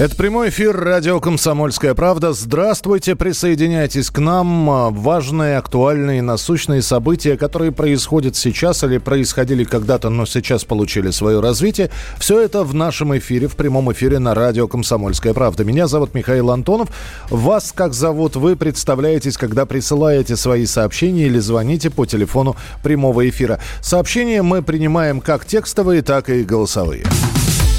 Это прямой эфир радио «Комсомольская правда». Здравствуйте, присоединяйтесь к нам. Важные, актуальные, насущные события, которые происходят сейчас или происходили когда-то, но сейчас получили свое развитие. Все это в нашем эфире, в прямом эфире на радио «Комсомольская правда». Меня зовут Михаил Антонов. Вас как зовут? Вы представляетесь, когда присылаете свои сообщения или звоните по телефону прямого эфира. Сообщения мы принимаем как текстовые, так и голосовые.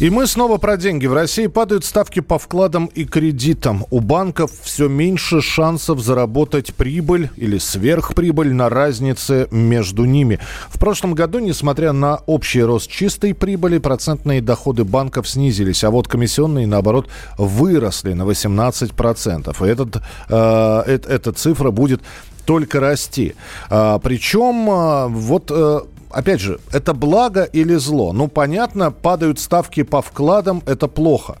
И мы снова про деньги. В России падают ставки по вкладам и кредитам. У банков все меньше шансов заработать прибыль или сверхприбыль на разнице между ними. В прошлом году, несмотря на общий рост чистой прибыли, процентные доходы банков снизились, а вот комиссионные, наоборот, выросли на 18%. И этот, э, э, эта цифра будет только расти. А, причем а, вот э, опять же, это благо или зло? Ну, понятно, падают ставки по вкладам, это плохо.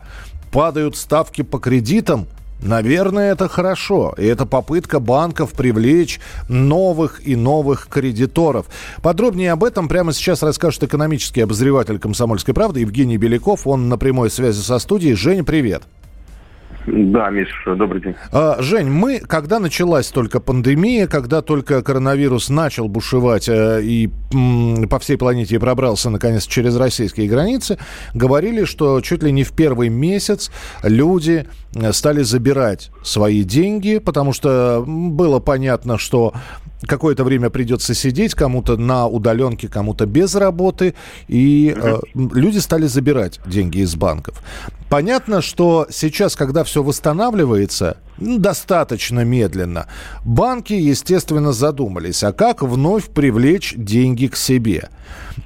Падают ставки по кредитам, Наверное, это хорошо. И это попытка банков привлечь новых и новых кредиторов. Подробнее об этом прямо сейчас расскажет экономический обозреватель «Комсомольской правды» Евгений Беляков. Он на прямой связи со студией. Жень, привет. Да, Миш, добрый день. А, Жень, мы, когда началась только пандемия, когда только коронавирус начал бушевать э, и по всей планете пробрался, наконец, через российские границы, говорили, что чуть ли не в первый месяц люди э, стали забирать свои деньги, потому что было понятно, что какое-то время придется сидеть, кому-то на удаленке, кому-то без работы, и э, люди стали забирать деньги из банков. Понятно, что сейчас, когда все восстанавливается, достаточно медленно, банки, естественно, задумались, а как вновь привлечь деньги к себе?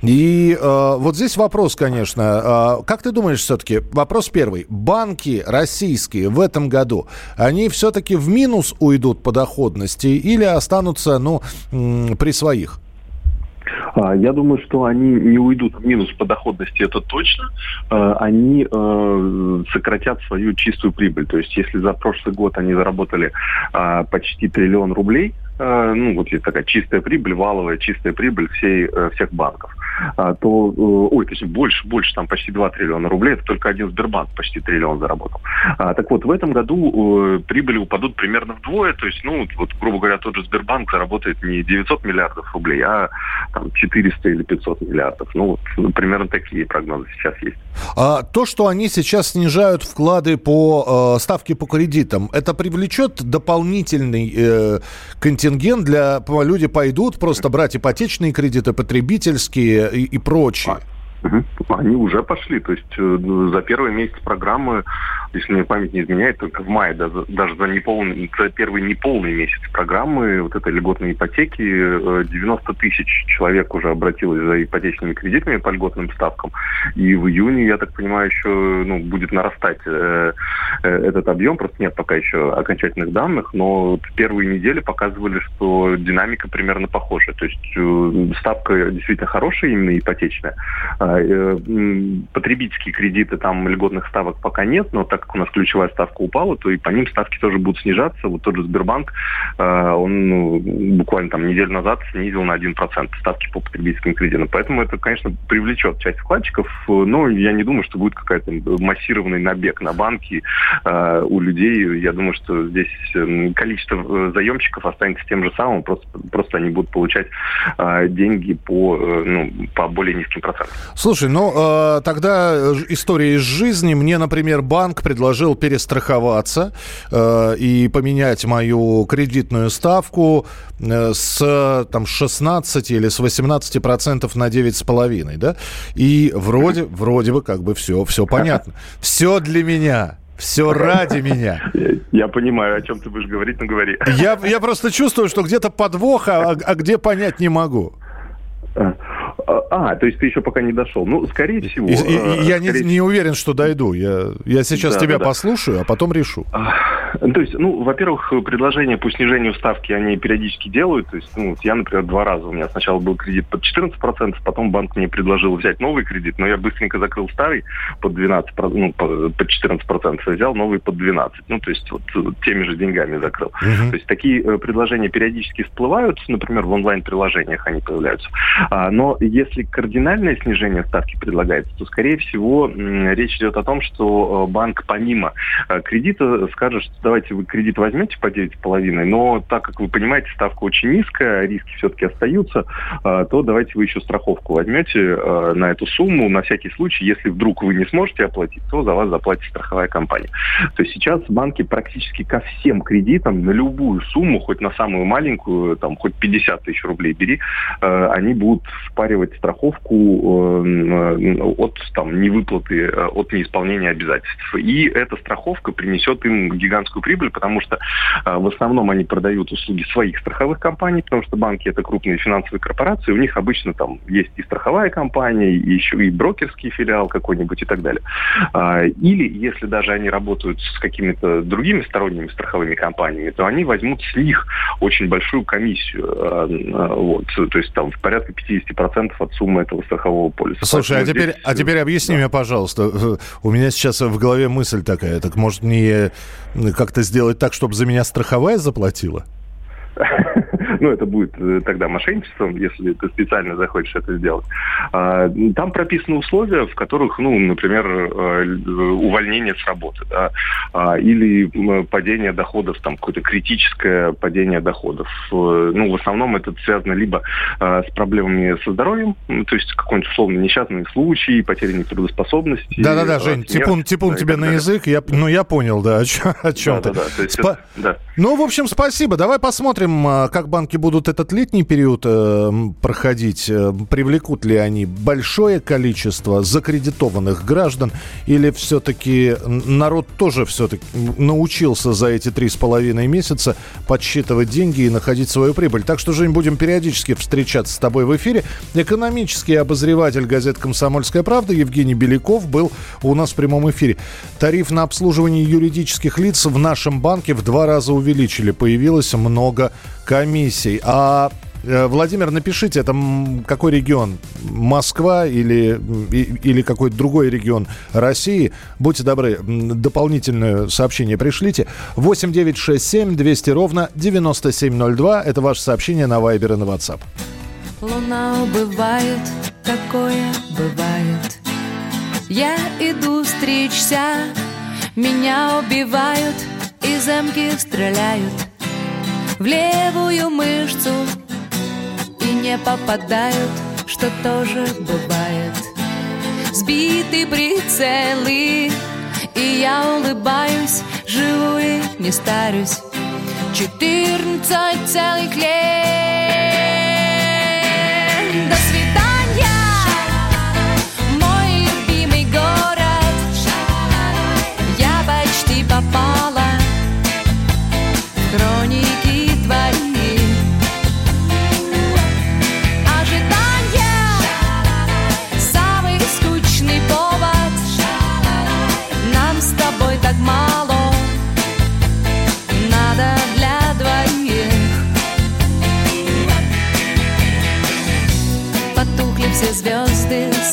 И э, вот здесь вопрос, конечно, э, как ты думаешь все-таки, вопрос первый, банки российские в этом году, они все-таки в минус уйдут по доходности или останутся, ну, при своих? А, я думаю, что они не уйдут в минус по доходности, это точно. А, они э, сократят свою чистую прибыль. То есть, если за прошлый год они заработали а, почти триллион рублей, э, ну, вот есть такая чистая прибыль, валовая чистая прибыль всей, э, всех банков, то, э, ой, точнее, больше, больше, там почти 2 триллиона рублей, это только один Сбербанк почти триллион заработал. А, так вот, в этом году э, прибыли упадут примерно вдвое, то есть, ну, вот, грубо говоря, тот же Сбербанк заработает не 900 миллиардов рублей, а там 400 или 500 миллиардов. Ну, вот, ну, примерно такие прогнозы сейчас есть. А то, что они сейчас снижают вклады по э, ставке по кредитам, это привлечет дополнительный э, контингент для люди пойдут просто брать ипотечные кредиты, потребительские, и, и прочее. Они уже пошли. То есть э, за первый месяц программы, если мне память не изменяет, только в мае, даже, даже за, неполный, за первый неполный месяц программы вот этой льготной ипотеки 90 э, тысяч человек уже обратилось за ипотечными кредитами по льготным ставкам. И в июне, я так понимаю, еще ну, будет нарастать э, э, этот объем. Просто нет пока еще окончательных данных, но вот первые недели показывали, что динамика примерно похожа. То есть э, ставка действительно хорошая, именно ипотечная. А Э, потребительские кредиты, там льготных ставок пока нет, но так как у нас ключевая ставка упала, то и по ним ставки тоже будут снижаться. Вот тот же Сбербанк, э, он ну, буквально там неделю назад снизил на 1% ставки по потребительским кредитам. Поэтому это, конечно, привлечет часть вкладчиков, но я не думаю, что будет какой-то массированный набег на банки э, у людей. Я думаю, что здесь количество заемщиков останется тем же самым, просто, просто они будут получать деньги по, ну, по более низким процентам. Слушай, ну э, тогда история из жизни. Мне, например, банк предложил перестраховаться э, и поменять мою кредитную ставку э, с там 16 или с 18 процентов на 9,5, да? И вроде, вроде бы как бы все, все понятно. Все для меня Все ради меня. Я, понимаю, о чем ты будешь говорить, но говори. Я, я просто чувствую, что где-то подвох, а, а где понять не могу. А, а, то есть ты еще пока не дошел. Ну, скорее всего... И, и, э, я скорее... Не, не уверен, что дойду. Я, я сейчас да, тебя да, послушаю, а потом решу. То есть, ну, во-первых, предложения по снижению ставки они периодически делают. То есть, ну, я, например, два раза. У меня сначала был кредит под 14%, потом банк мне предложил взять новый кредит, но я быстренько закрыл старый под 12%, ну, под 14%, взял новый под 12%. Ну, то есть, вот теми же деньгами закрыл. Uh-huh. То есть, такие э, предложения периодически всплывают, например, в онлайн-приложениях они появляются. А, но если кардинальное снижение ставки предлагается, то, скорее всего, речь идет о том, что э, банк помимо э, кредита скажет, что давайте вы кредит возьмете по 9,5, но так как вы понимаете, ставка очень низкая, риски все-таки остаются, э, то давайте вы еще страховку возьмете на эту сумму на всякий случай, если вдруг вы не сможете оплатить, то за вас заплатит страховая компания. То есть сейчас банки практически ко всем кредитам на любую сумму, хоть на самую маленькую, там хоть 50 тысяч рублей бери, они будут впаривать страховку от там, невыплаты, от неисполнения обязательств. И эта страховка принесет им гигантскую прибыль, потому что э, в основном они продают услуги своих страховых компаний, потому что банки это крупные финансовые корпорации, у них обычно там есть и страховая компания, и еще и брокерский филиал какой-нибудь и так далее. А, или если даже они работают с какими-то другими сторонними страховыми компаниями, то они возьмут с них очень большую комиссию. А, а, вот, то есть там в порядка 50% от суммы этого страхового полиса. Слушай, а теперь, здесь... а теперь объясни да. мне, пожалуйста, у меня сейчас в голове мысль такая, так может мне как-то сделать так, чтобы за меня страховая заплатила? ну, это будет э, тогда мошенничеством, если ты специально захочешь это сделать. А, там прописаны условия, в которых, ну, например, э, увольнение с работы, да, а, или падение доходов, там, какое-то критическое падение доходов. Э, ну, в основном это связано либо с проблемами со здоровьем, ну, то есть какой-нибудь условно несчастный случай, потеря нетрудоспособности. Да-да-да, Жень, типун, типун да, тебе на язык, я, ну, я понял, да, о чем, о чем да, ты. Да, да, Спа... это, да. Ну, в общем, спасибо. Давай посмотрим, как банки будут этот летний период э, проходить. Э, привлекут ли они большое количество закредитованных граждан или все-таки народ тоже все-таки научился за эти три с половиной месяца подсчитывать деньги и находить свою прибыль. Так что, Жень, будем периодически встречаться с тобой в эфире. Экономический обозреватель газет «Комсомольская правда» Евгений Беляков был у нас в прямом эфире. Тариф на обслуживание юридических лиц в нашем банке в два раза увеличили, появилось много комиссий. А э, Владимир, напишите, это какой регион? Москва или, или какой-то другой регион России? Будьте добры, дополнительное сообщение пришлите. 8 9 6 7 200 ровно 9702. Это ваше сообщение на Вайбер и на WhatsApp. Луна убывает, такое бывает. Я иду стричься, меня убивают – и замки стреляют в левую мышцу и не попадают, что тоже бывает. Сбиты прицелы, и я улыбаюсь, живу и не старюсь. Четырнадцать целых лет.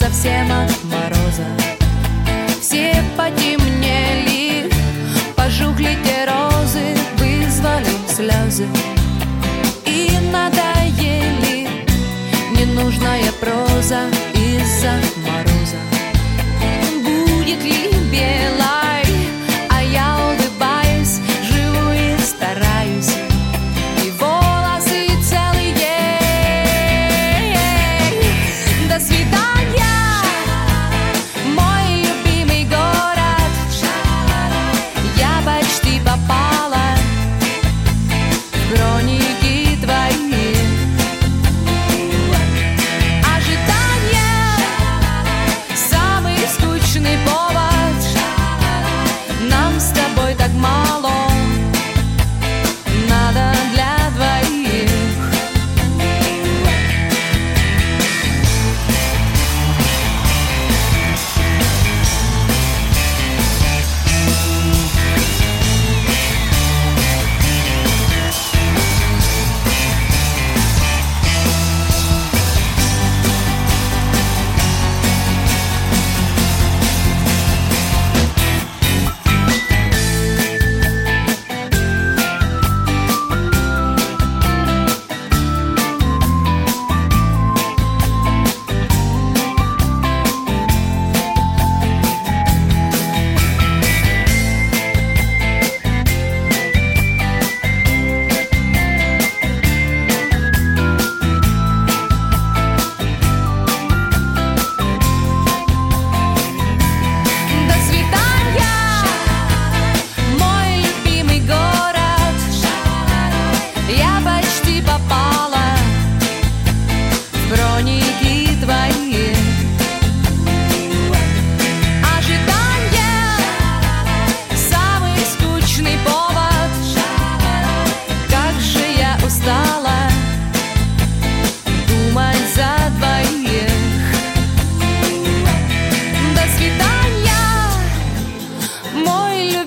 Совсем от мороза. Все потемнели, пожухли те розы Вызвали слезы и надоели. Ненужная проза из-за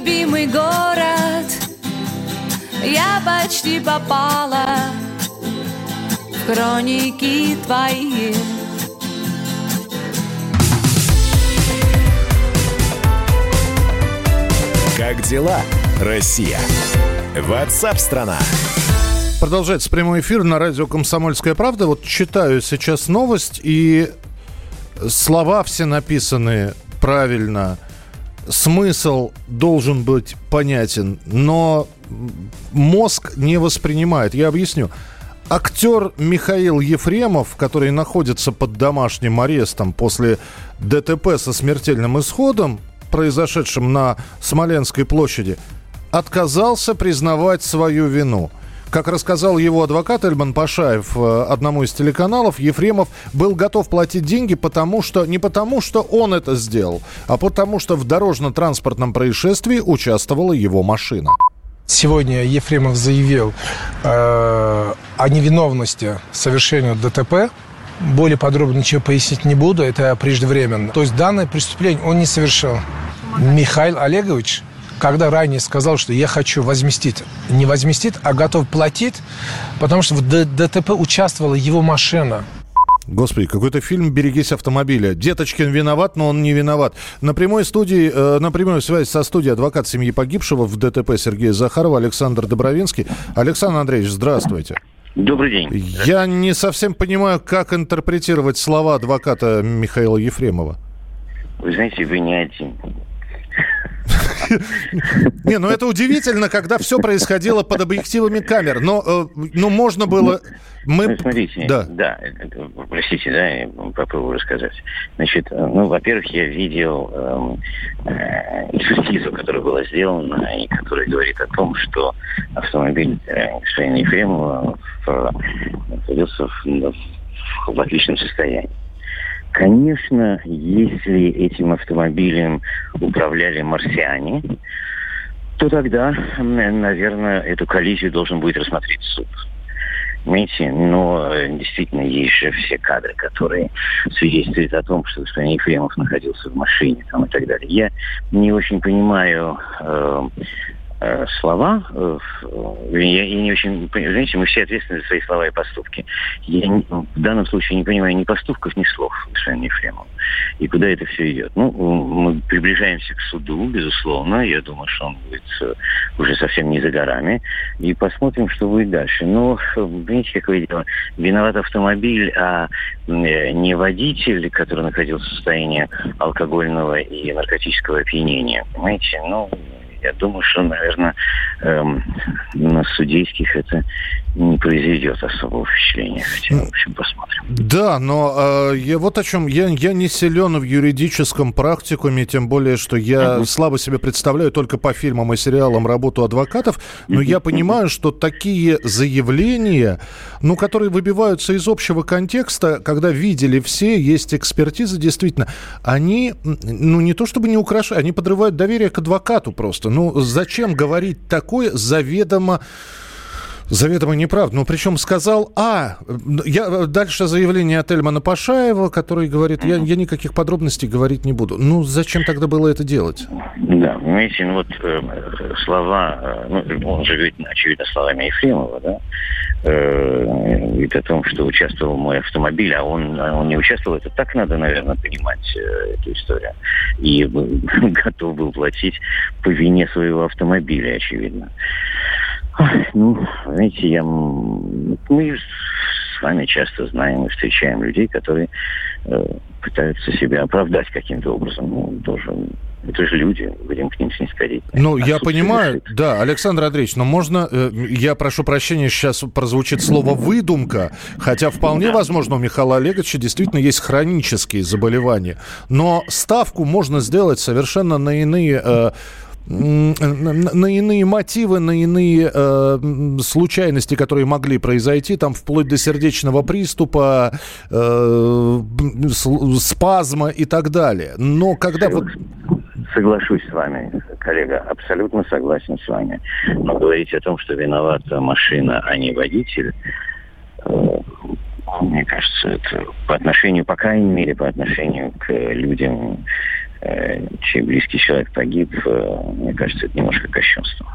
любимый город Я почти попала в хроники твои Как дела, Россия? Ватсап-страна! Продолжается прямой эфир на радио «Комсомольская правда». Вот читаю сейчас новость, и слова все написаны правильно – Смысл должен быть понятен, но мозг не воспринимает. Я объясню. Актер Михаил Ефремов, который находится под домашним арестом после ДТП со смертельным исходом, произошедшем на Смоленской площади, отказался признавать свою вину. Как рассказал его адвокат Эльман Пашаев э, одному из телеканалов, Ефремов был готов платить деньги, потому что не потому, что он это сделал, а потому что в дорожно-транспортном происшествии участвовала его машина. Сегодня Ефремов заявил э, о невиновности совершения ДТП. Более подробно ничего пояснить не буду, это преждевременно. То есть данное преступление он не совершил. Михаил Олегович, когда ранее сказал, что я хочу возместить, не возместить, а готов платить, потому что в ДТП участвовала его машина. Господи, какой-то фильм «Берегись автомобиля». Деточкин виноват, но он не виноват. На прямой студии, э, на прямой связи со студией адвокат семьи погибшего в ДТП Сергея Захарова Александр Добровинский. Александр Андреевич, здравствуйте. Добрый день. Я не совсем понимаю, как интерпретировать слова адвоката Михаила Ефремова. Вы знаете, вы не один. Не, ну это удивительно, когда все происходило под объективами камер. Но, э, ну, можно было... Мы... Ну, смотрите, да, да простите, да, я попробую рассказать. Значит, э, ну, во-первых, я видел эм, э, экспертизу, которая была сделана, и которая говорит о том, что автомобиль господина Ефремова находился в, в, в отличном состоянии. Конечно, если этим автомобилем управляли марсиане, то тогда, наверное, эту коллизию должен будет рассмотреть суд. Понимаете, но э, действительно есть же все кадры, которые свидетельствуют о том, что господин Ефремов находился в машине там, и так далее. Я не очень понимаю э, слова, э, я, я не очень, знаете, мы все ответственны за свои слова и поступки. Я не, в данном случае не понимаю ни поступков, ни слов совершенно Ефремова. И куда это все идет? Ну, мы приближаемся к суду, безусловно. Я думаю, что он будет э, уже совсем не за горами. И посмотрим, что будет дальше. Но, видите, какое дело. Виноват автомобиль, а не водитель, который находился в состоянии алкогольного и наркотического опьянения. Понимаете? Ну, я думаю, что, наверное, эм, на судейских это не произведет особого впечатления. Хотя, в общем, посмотрим. Да, но э, я вот о чем. Я, я не силен в юридическом практикуме, тем более, что я uh-huh. слабо себе представляю только по фильмам и сериалам работу адвокатов, но uh-huh. я понимаю, что такие заявления, ну, которые выбиваются из общего контекста, когда видели все, есть экспертиза, действительно, они, ну, не то чтобы не украшают, они подрывают доверие к адвокату просто. Ну, зачем говорить такое заведомо Заведомо неправда. Ну, причем сказал, а, я, дальше заявление от Эльмана Пашаева, который говорит, я, я никаких подробностей говорить не буду. Ну, зачем тогда было это делать? Да, понимаете, ну вот э, слова, э, ну, он же говорит, очевидно, словами Ефремова, да, э, говорит о том, что участвовал мой автомобиль, а он, а он не участвовал, это так надо, наверное, понимать э, эту историю. И готов был платить по вине своего автомобиля, очевидно. Ну, знаете, я, мы с вами часто знаем и встречаем людей, которые э, пытаются себя оправдать каким-то образом. Ну, тоже это же люди, будем к ним снисходить. Ну, а я понимаю, решить. да, Александр Андреевич, но можно, э, я прошу прощения, сейчас прозвучит слово «выдумка», хотя вполне возможно у Михаила Олеговича действительно есть хронические заболевания, но ставку можно сделать совершенно на иные... Э, на иные мотивы, на иные э, случайности, которые могли произойти, там вплоть до сердечного приступа, э, спазма и так далее. Но когда вот Соглашусь с вами, коллега, абсолютно согласен с вами. Но говорить о том, что виновата машина, а не водитель, э, мне кажется, это по отношению, по крайней мере, по отношению к людям, чей близкий человек погиб, э, мне кажется, это немножко кощунство.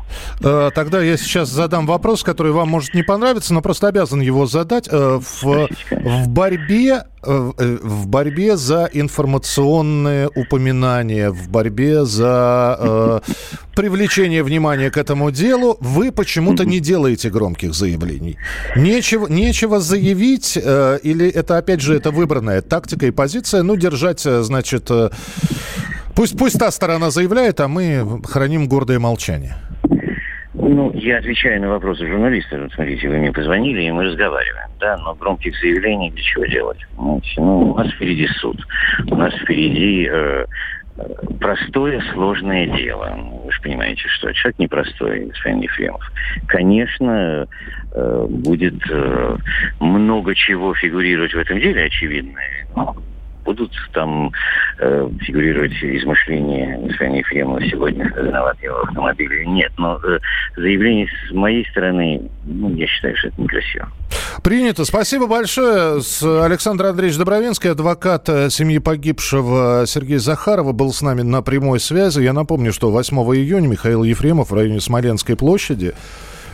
Э, тогда я сейчас задам вопрос, который вам может не понравиться, но просто обязан его задать. Э, в, в борьбе э, в борьбе за информационные упоминания, в борьбе за э, привлечение внимания к этому делу, вы почему-то не делаете громких заявлений. Нечего, нечего заявить, э, или это, опять же, это выбранная тактика и позиция, ну, держать, значит, э, пусть, пусть та сторона заявляет, а мы храним гордое молчание. Ну, я отвечаю на вопросы журналиста. Вот смотрите, вы мне позвонили, и мы разговариваем. Да, но громких заявлений для чего делать? Знаете, ну, у нас впереди суд. У нас впереди э, простое, сложное дело. Вы же понимаете, что человек непростой, господин Ефремов. Конечно, э, будет э, много чего фигурировать в этом деле, очевидно. Но будут там э, фигурировать измышления господина Ефремова сегодня, виноват его автомобиль или нет. Но э, заявление с моей стороны, ну, я считаю, что это некрасиво. Принято. Спасибо большое. С Александр Андреевич Добровинский, адвокат э, семьи погибшего Сергея Захарова, был с нами на прямой связи. Я напомню, что 8 июня Михаил Ефремов в районе Смоленской площади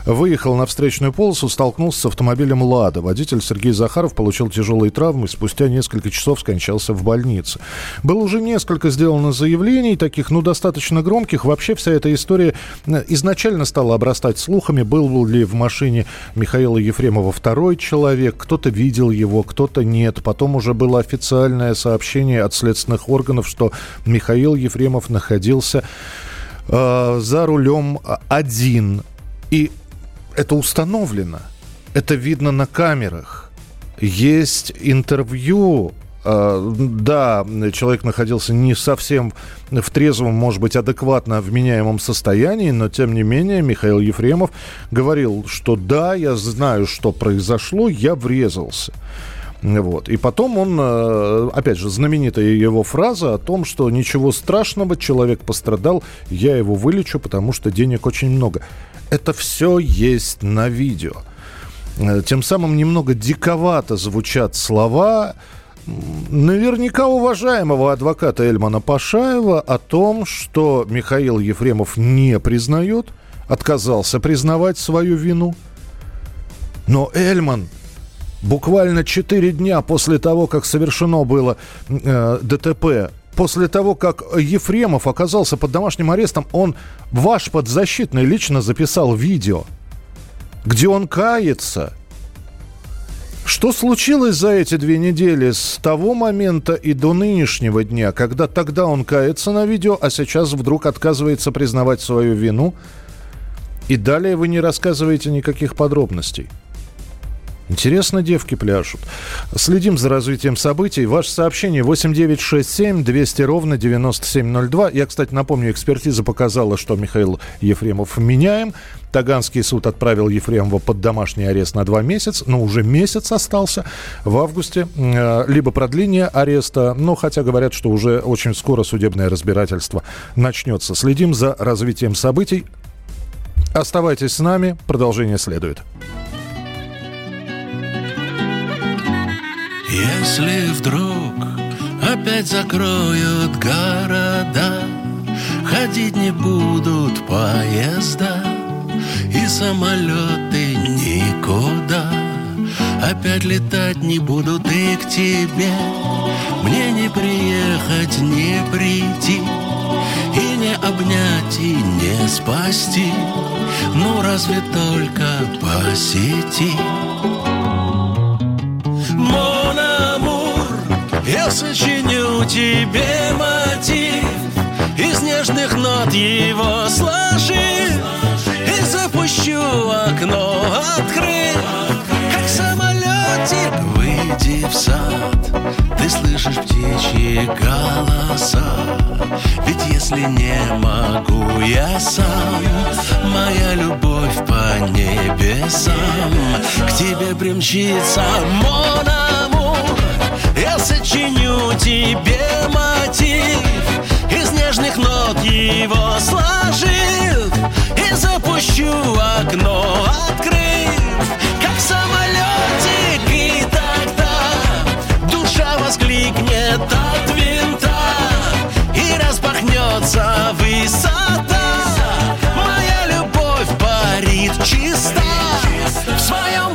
выехал на встречную полосу, столкнулся с автомобилем «Лада». Водитель Сергей Захаров получил тяжелые травмы, спустя несколько часов скончался в больнице. Было уже несколько сделано заявлений, таких, ну, достаточно громких. Вообще вся эта история э, изначально стала обрастать слухами, был ли в машине Михаила Ефремова второй человек, кто-то видел его, кто-то нет. Потом уже было официальное сообщение от следственных органов, что Михаил Ефремов находился э, за рулем один. И это установлено. Это видно на камерах. Есть интервью Uh, да, человек находился не совсем в трезвом, может быть, адекватно вменяемом состоянии, но тем не менее Михаил Ефремов говорил, что да, я знаю, что произошло, я врезался. Вот. И потом он, э, опять же, знаменитая его фраза о том, что ничего страшного, человек пострадал, я его вылечу, потому что денег очень много. Это все есть на видео. Э, тем самым немного диковато звучат слова наверняка уважаемого адвоката Эльмана Пашаева о том, что Михаил Ефремов не признает, отказался признавать свою вину. Но Эльман буквально 4 дня после того, как совершено было э, ДТП, после того, как Ефремов оказался под домашним арестом, он, ваш подзащитный, лично записал видео, где он кается. Что случилось за эти две недели с того момента и до нынешнего дня, когда тогда он кается на видео, а сейчас вдруг отказывается признавать свою вину? И далее вы не рассказываете никаких подробностей. Интересно, девки пляшут. Следим за развитием событий. Ваше сообщение 8967 200 ровно 9702. Я, кстати, напомню, экспертиза показала, что Михаил Ефремов меняем. Таганский суд отправил Ефремова под домашний арест на два месяца, но уже месяц остался в августе. Либо продление ареста, но хотя говорят, что уже очень скоро судебное разбирательство начнется. Следим за развитием событий. Оставайтесь с нами, продолжение следует. Если вдруг опять закроют города, Ходить не будут поезда И самолеты никуда. Опять летать не будут и к тебе. Мне не приехать, не прийти И не обнять, и не спасти. Ну разве только по Я сочиню тебе мотив Из нежных нот его сложив И запущу окно, открыв Как самолетик Выйди в сад. Ты слышишь птичьи голоса. Ведь если не могу я сам Моя любовь по небесам. К тебе примчится Мона я сочиню тебе мотив Из нежных нот его сложив И запущу окно открыв Как самолетик и так-то Душа воскликнет от винта И распахнется высота. Моя любовь парит чиста В своем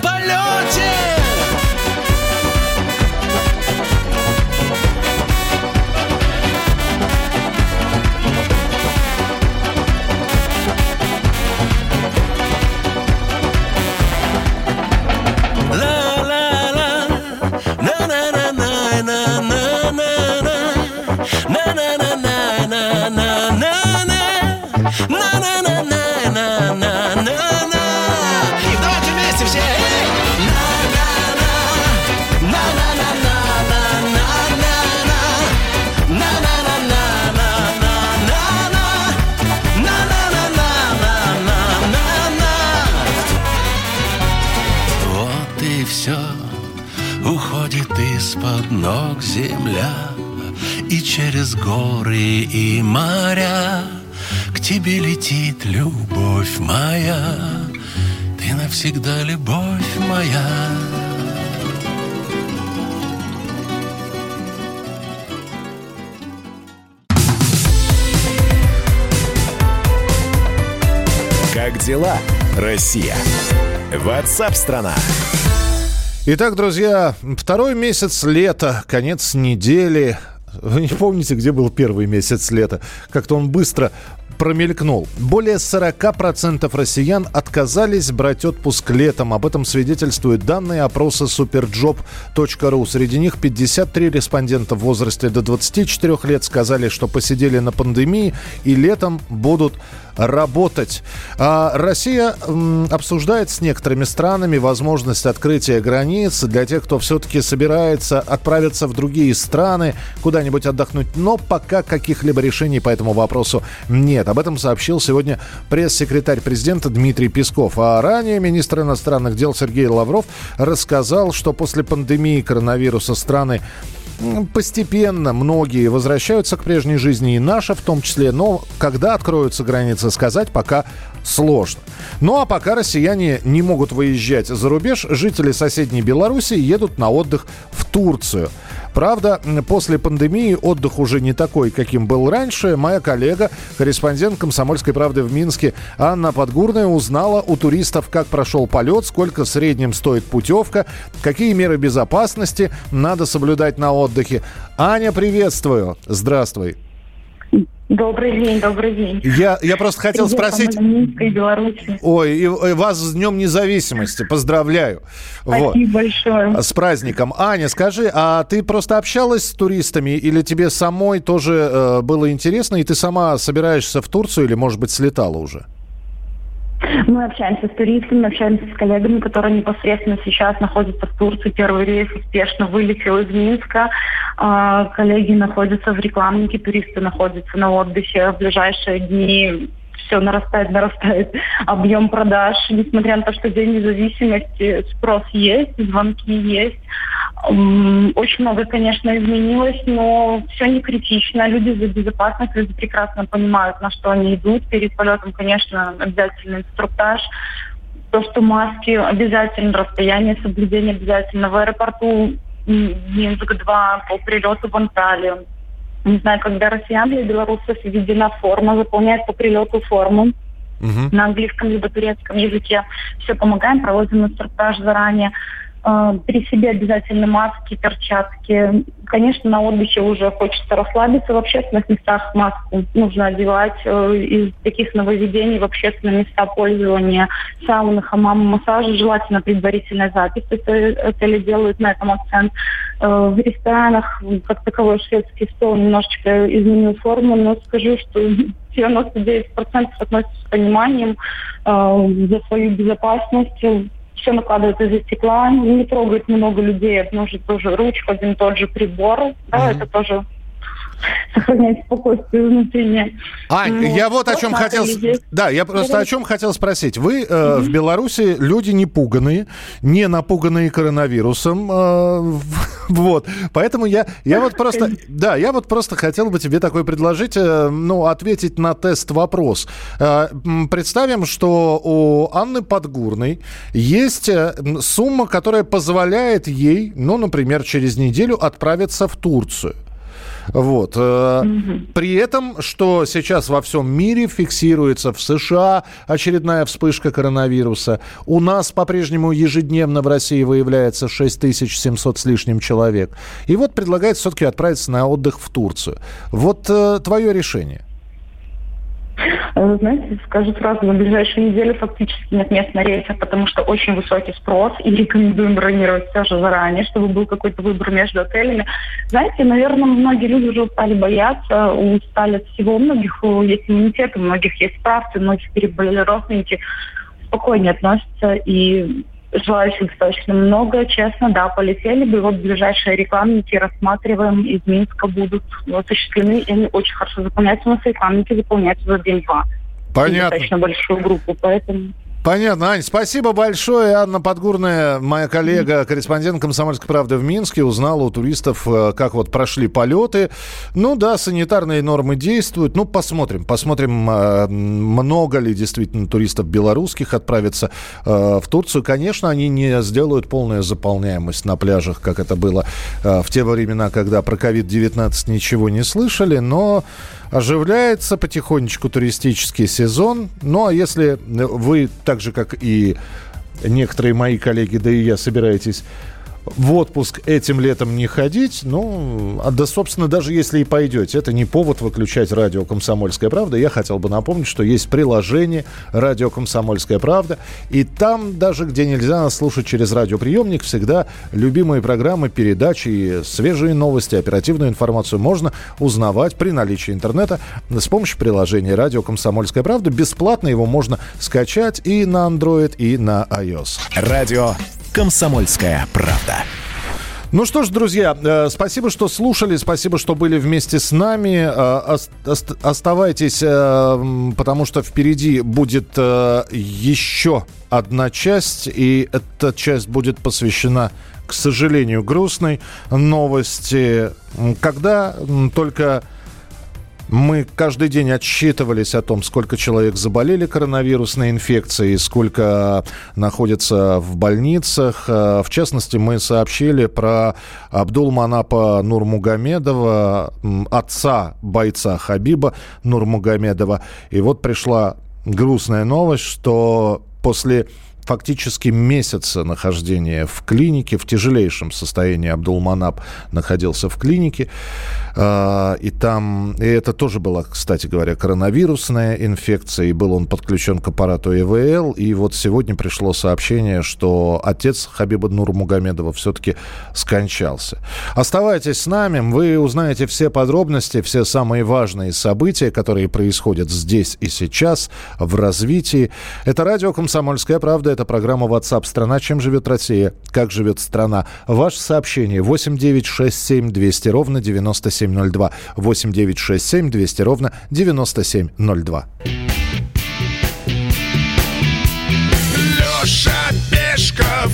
и моря К тебе летит любовь моя, Ты навсегда любовь моя. Как дела, Россия? Ватсап-страна! Итак, друзья, второй месяц лета, конец недели. Вы не помните, где был первый месяц лета? Как-то он быстро промелькнул. Более 40% россиян отказались брать отпуск летом. Об этом свидетельствуют данные опроса superjob.ru. Среди них 53 респондента в возрасте до 24 лет сказали, что посидели на пандемии и летом будут работать. А Россия обсуждает с некоторыми странами возможность открытия границ для тех, кто все-таки собирается отправиться в другие страны, куда-нибудь отдохнуть. Но пока каких-либо решений по этому вопросу нет. Об этом сообщил сегодня пресс-секретарь президента Дмитрий Песков. А ранее министр иностранных дел Сергей Лавров рассказал, что после пандемии коронавируса страны постепенно многие возвращаются к прежней жизни, и наша в том числе. Но когда откроются границы, сказать пока сложно. Ну а пока россияне не могут выезжать за рубеж, жители соседней Беларуси едут на отдых в Турцию. Правда, после пандемии отдых уже не такой, каким был раньше. Моя коллега, корреспондент «Комсомольской правды» в Минске Анна Подгурная узнала у туристов, как прошел полет, сколько в среднем стоит путевка, какие меры безопасности надо соблюдать на отдыхе. Аня, приветствую. Здравствуй. Добрый день, добрый день. Я, я просто хотел Привет, спросить... Беларуси. Ой, и, и вас с Днем Независимости. Поздравляю. Вот. Спасибо большое. С праздником. Аня, скажи, а ты просто общалась с туристами или тебе самой тоже э, было интересно, и ты сама собираешься в Турцию или, может быть, слетала уже? Мы общаемся с туристами, общаемся с коллегами, которые непосредственно сейчас находятся в Турции. Первый рейс успешно вылетел из Минска. А, Коллеги находятся в рекламнике, туристы находятся на отдыхе. В ближайшие дни все нарастает, нарастает объем продаж. Несмотря на то, что День независимости, спрос есть, звонки есть. Очень много, конечно, изменилось, но все не критично. Люди за безопасность, люди прекрасно понимают, на что они идут. Перед полетом, конечно, обязательно инструктаж. То, что маски обязательно, расстояние соблюдение обязательно. В аэропорту м, Минск-2 по прилету в Анталию. Не знаю, когда россиян для белорусов введена форма, заполняют по прилету форму на английском либо турецком языке. Все помогаем, проводим инструктаж заранее. Э, При себе обязательно маски, перчатки. Конечно, на отдыхе уже хочется расслабиться. В общественных местах маску нужно одевать. Э, Из таких нововведений в общественные места пользования сауны, хамамы, массажи желательно предварительная запись. Это отели делают на этом акцент. Э, В ресторанах, как таковой шведский стол немножечко изменил форму, но скажу, что 99% относятся с пониманием э, за свою безопасность. Все накладывают из-за стекла, не трогает много людей, обнажит тоже ручку, один тот же прибор. Да, это тоже сохраняет спокойствие внутреннее. Ань, Ну, я вот о чем хотел... здесь. Да, я просто о чем хотел спросить. Вы э, в Беларуси люди не пуганные, не напуганные коронавирусом. э, вот. Поэтому я, я вот просто... Да, я вот просто хотел бы тебе такое предложить, э, ну, ответить на тест-вопрос. Э, представим, что у Анны Подгурной есть э, сумма, которая позволяет ей, ну, например, через неделю отправиться в Турцию. Вот. э, При этом, что сейчас во всем мире фиксируется в США очередная вспышка коронавируса. У нас по-прежнему ежедневно в России выявляется 6700 с лишним человек. И вот предлагается все-таки отправиться на отдых в Турцию. Вот э, твое решение. Э, Знаете, скажу сразу, на ближайшую неделю фактически нет мест на рейсах, потому что очень высокий спрос, и рекомендуем бронировать все же заранее, чтобы был какой-то выбор между отелями. Знаете, наверное, многие люди уже устали бояться, устали от всего. У многих э, есть иммунитет, у многих есть справки, у многих переболели родственники, спокойнее относятся и желающих достаточно много, честно, да, полетели бы. Вот ближайшие рекламники рассматриваем из Минска будут осуществлены, и они очень хорошо заполняются. У нас рекламники заполняются за день-два. Понятно. Достаточно большую группу, поэтому... Понятно, Ань, спасибо большое. Анна Подгурная, моя коллега, корреспондент «Комсомольской правды» в Минске, узнала у туристов, э, как вот прошли полеты. Ну да, санитарные нормы действуют. Ну, посмотрим. Посмотрим, э, много ли действительно туристов белорусских отправится э, в Турцию. Конечно, они не сделают полную заполняемость на пляжах, как это было в те времена, когда про COVID-19 ничего не слышали, но оживляется потихонечку туристический сезон. Ну, а если вы, так же, как и некоторые мои коллеги, да и я, собираетесь в отпуск этим летом не ходить, ну, а да, собственно, даже если и пойдете, это не повод выключать радио «Комсомольская правда». Я хотел бы напомнить, что есть приложение «Радио Комсомольская правда», и там, даже где нельзя нас слушать через радиоприемник, всегда любимые программы, передачи, свежие новости, оперативную информацию можно узнавать при наличии интернета с помощью приложения «Радио Комсомольская правда». Бесплатно его можно скачать и на Android, и на iOS. Радио «Комсомольская правда». Ну что ж, друзья, э, спасибо, что слушали, спасибо, что были вместе с нами. Э, оставайтесь, э, потому что впереди будет еще одна часть, и эта часть будет посвящена, к сожалению, грустной новости. Когда только мы каждый день отсчитывались о том, сколько человек заболели коронавирусной инфекцией, сколько находятся в больницах. Э, в частности, мы сообщили про Абдулманапа Нурмугамедова, отца бойца Хабиба Нурмугамедова. И вот пришла грустная новость, что после фактически месяца нахождения в клинике, в тяжелейшем состоянии Абдулманап находился в клинике. А, и там, и это тоже была, кстати говоря, коронавирусная инфекция, и был он подключен к аппарату ИВЛ. И вот сегодня пришло сообщение, что отец Хабиба Нурмугамедова все-таки скончался. Оставайтесь с нами, вы узнаете все подробности, все самые важные события, которые происходят здесь и сейчас, в развитии. Это радио «Комсомольская правда», это программа WhatsApp «Страна. Чем живет Россия? Как живет страна?» Ваше сообщение 8967 200 ровно 9702. 8967 200 ровно 9702. Леша Пешков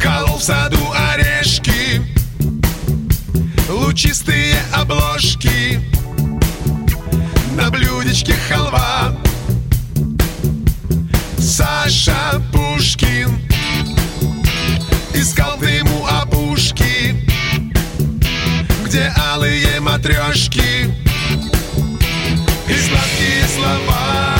Колол в саду орешки Лучистые обложки На блюдечке халва Саша Пушкин Искал ты ему опушки Где алые матрешки. И сладкие слова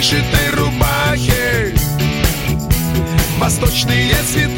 вышитой рубахе. Восточные цветы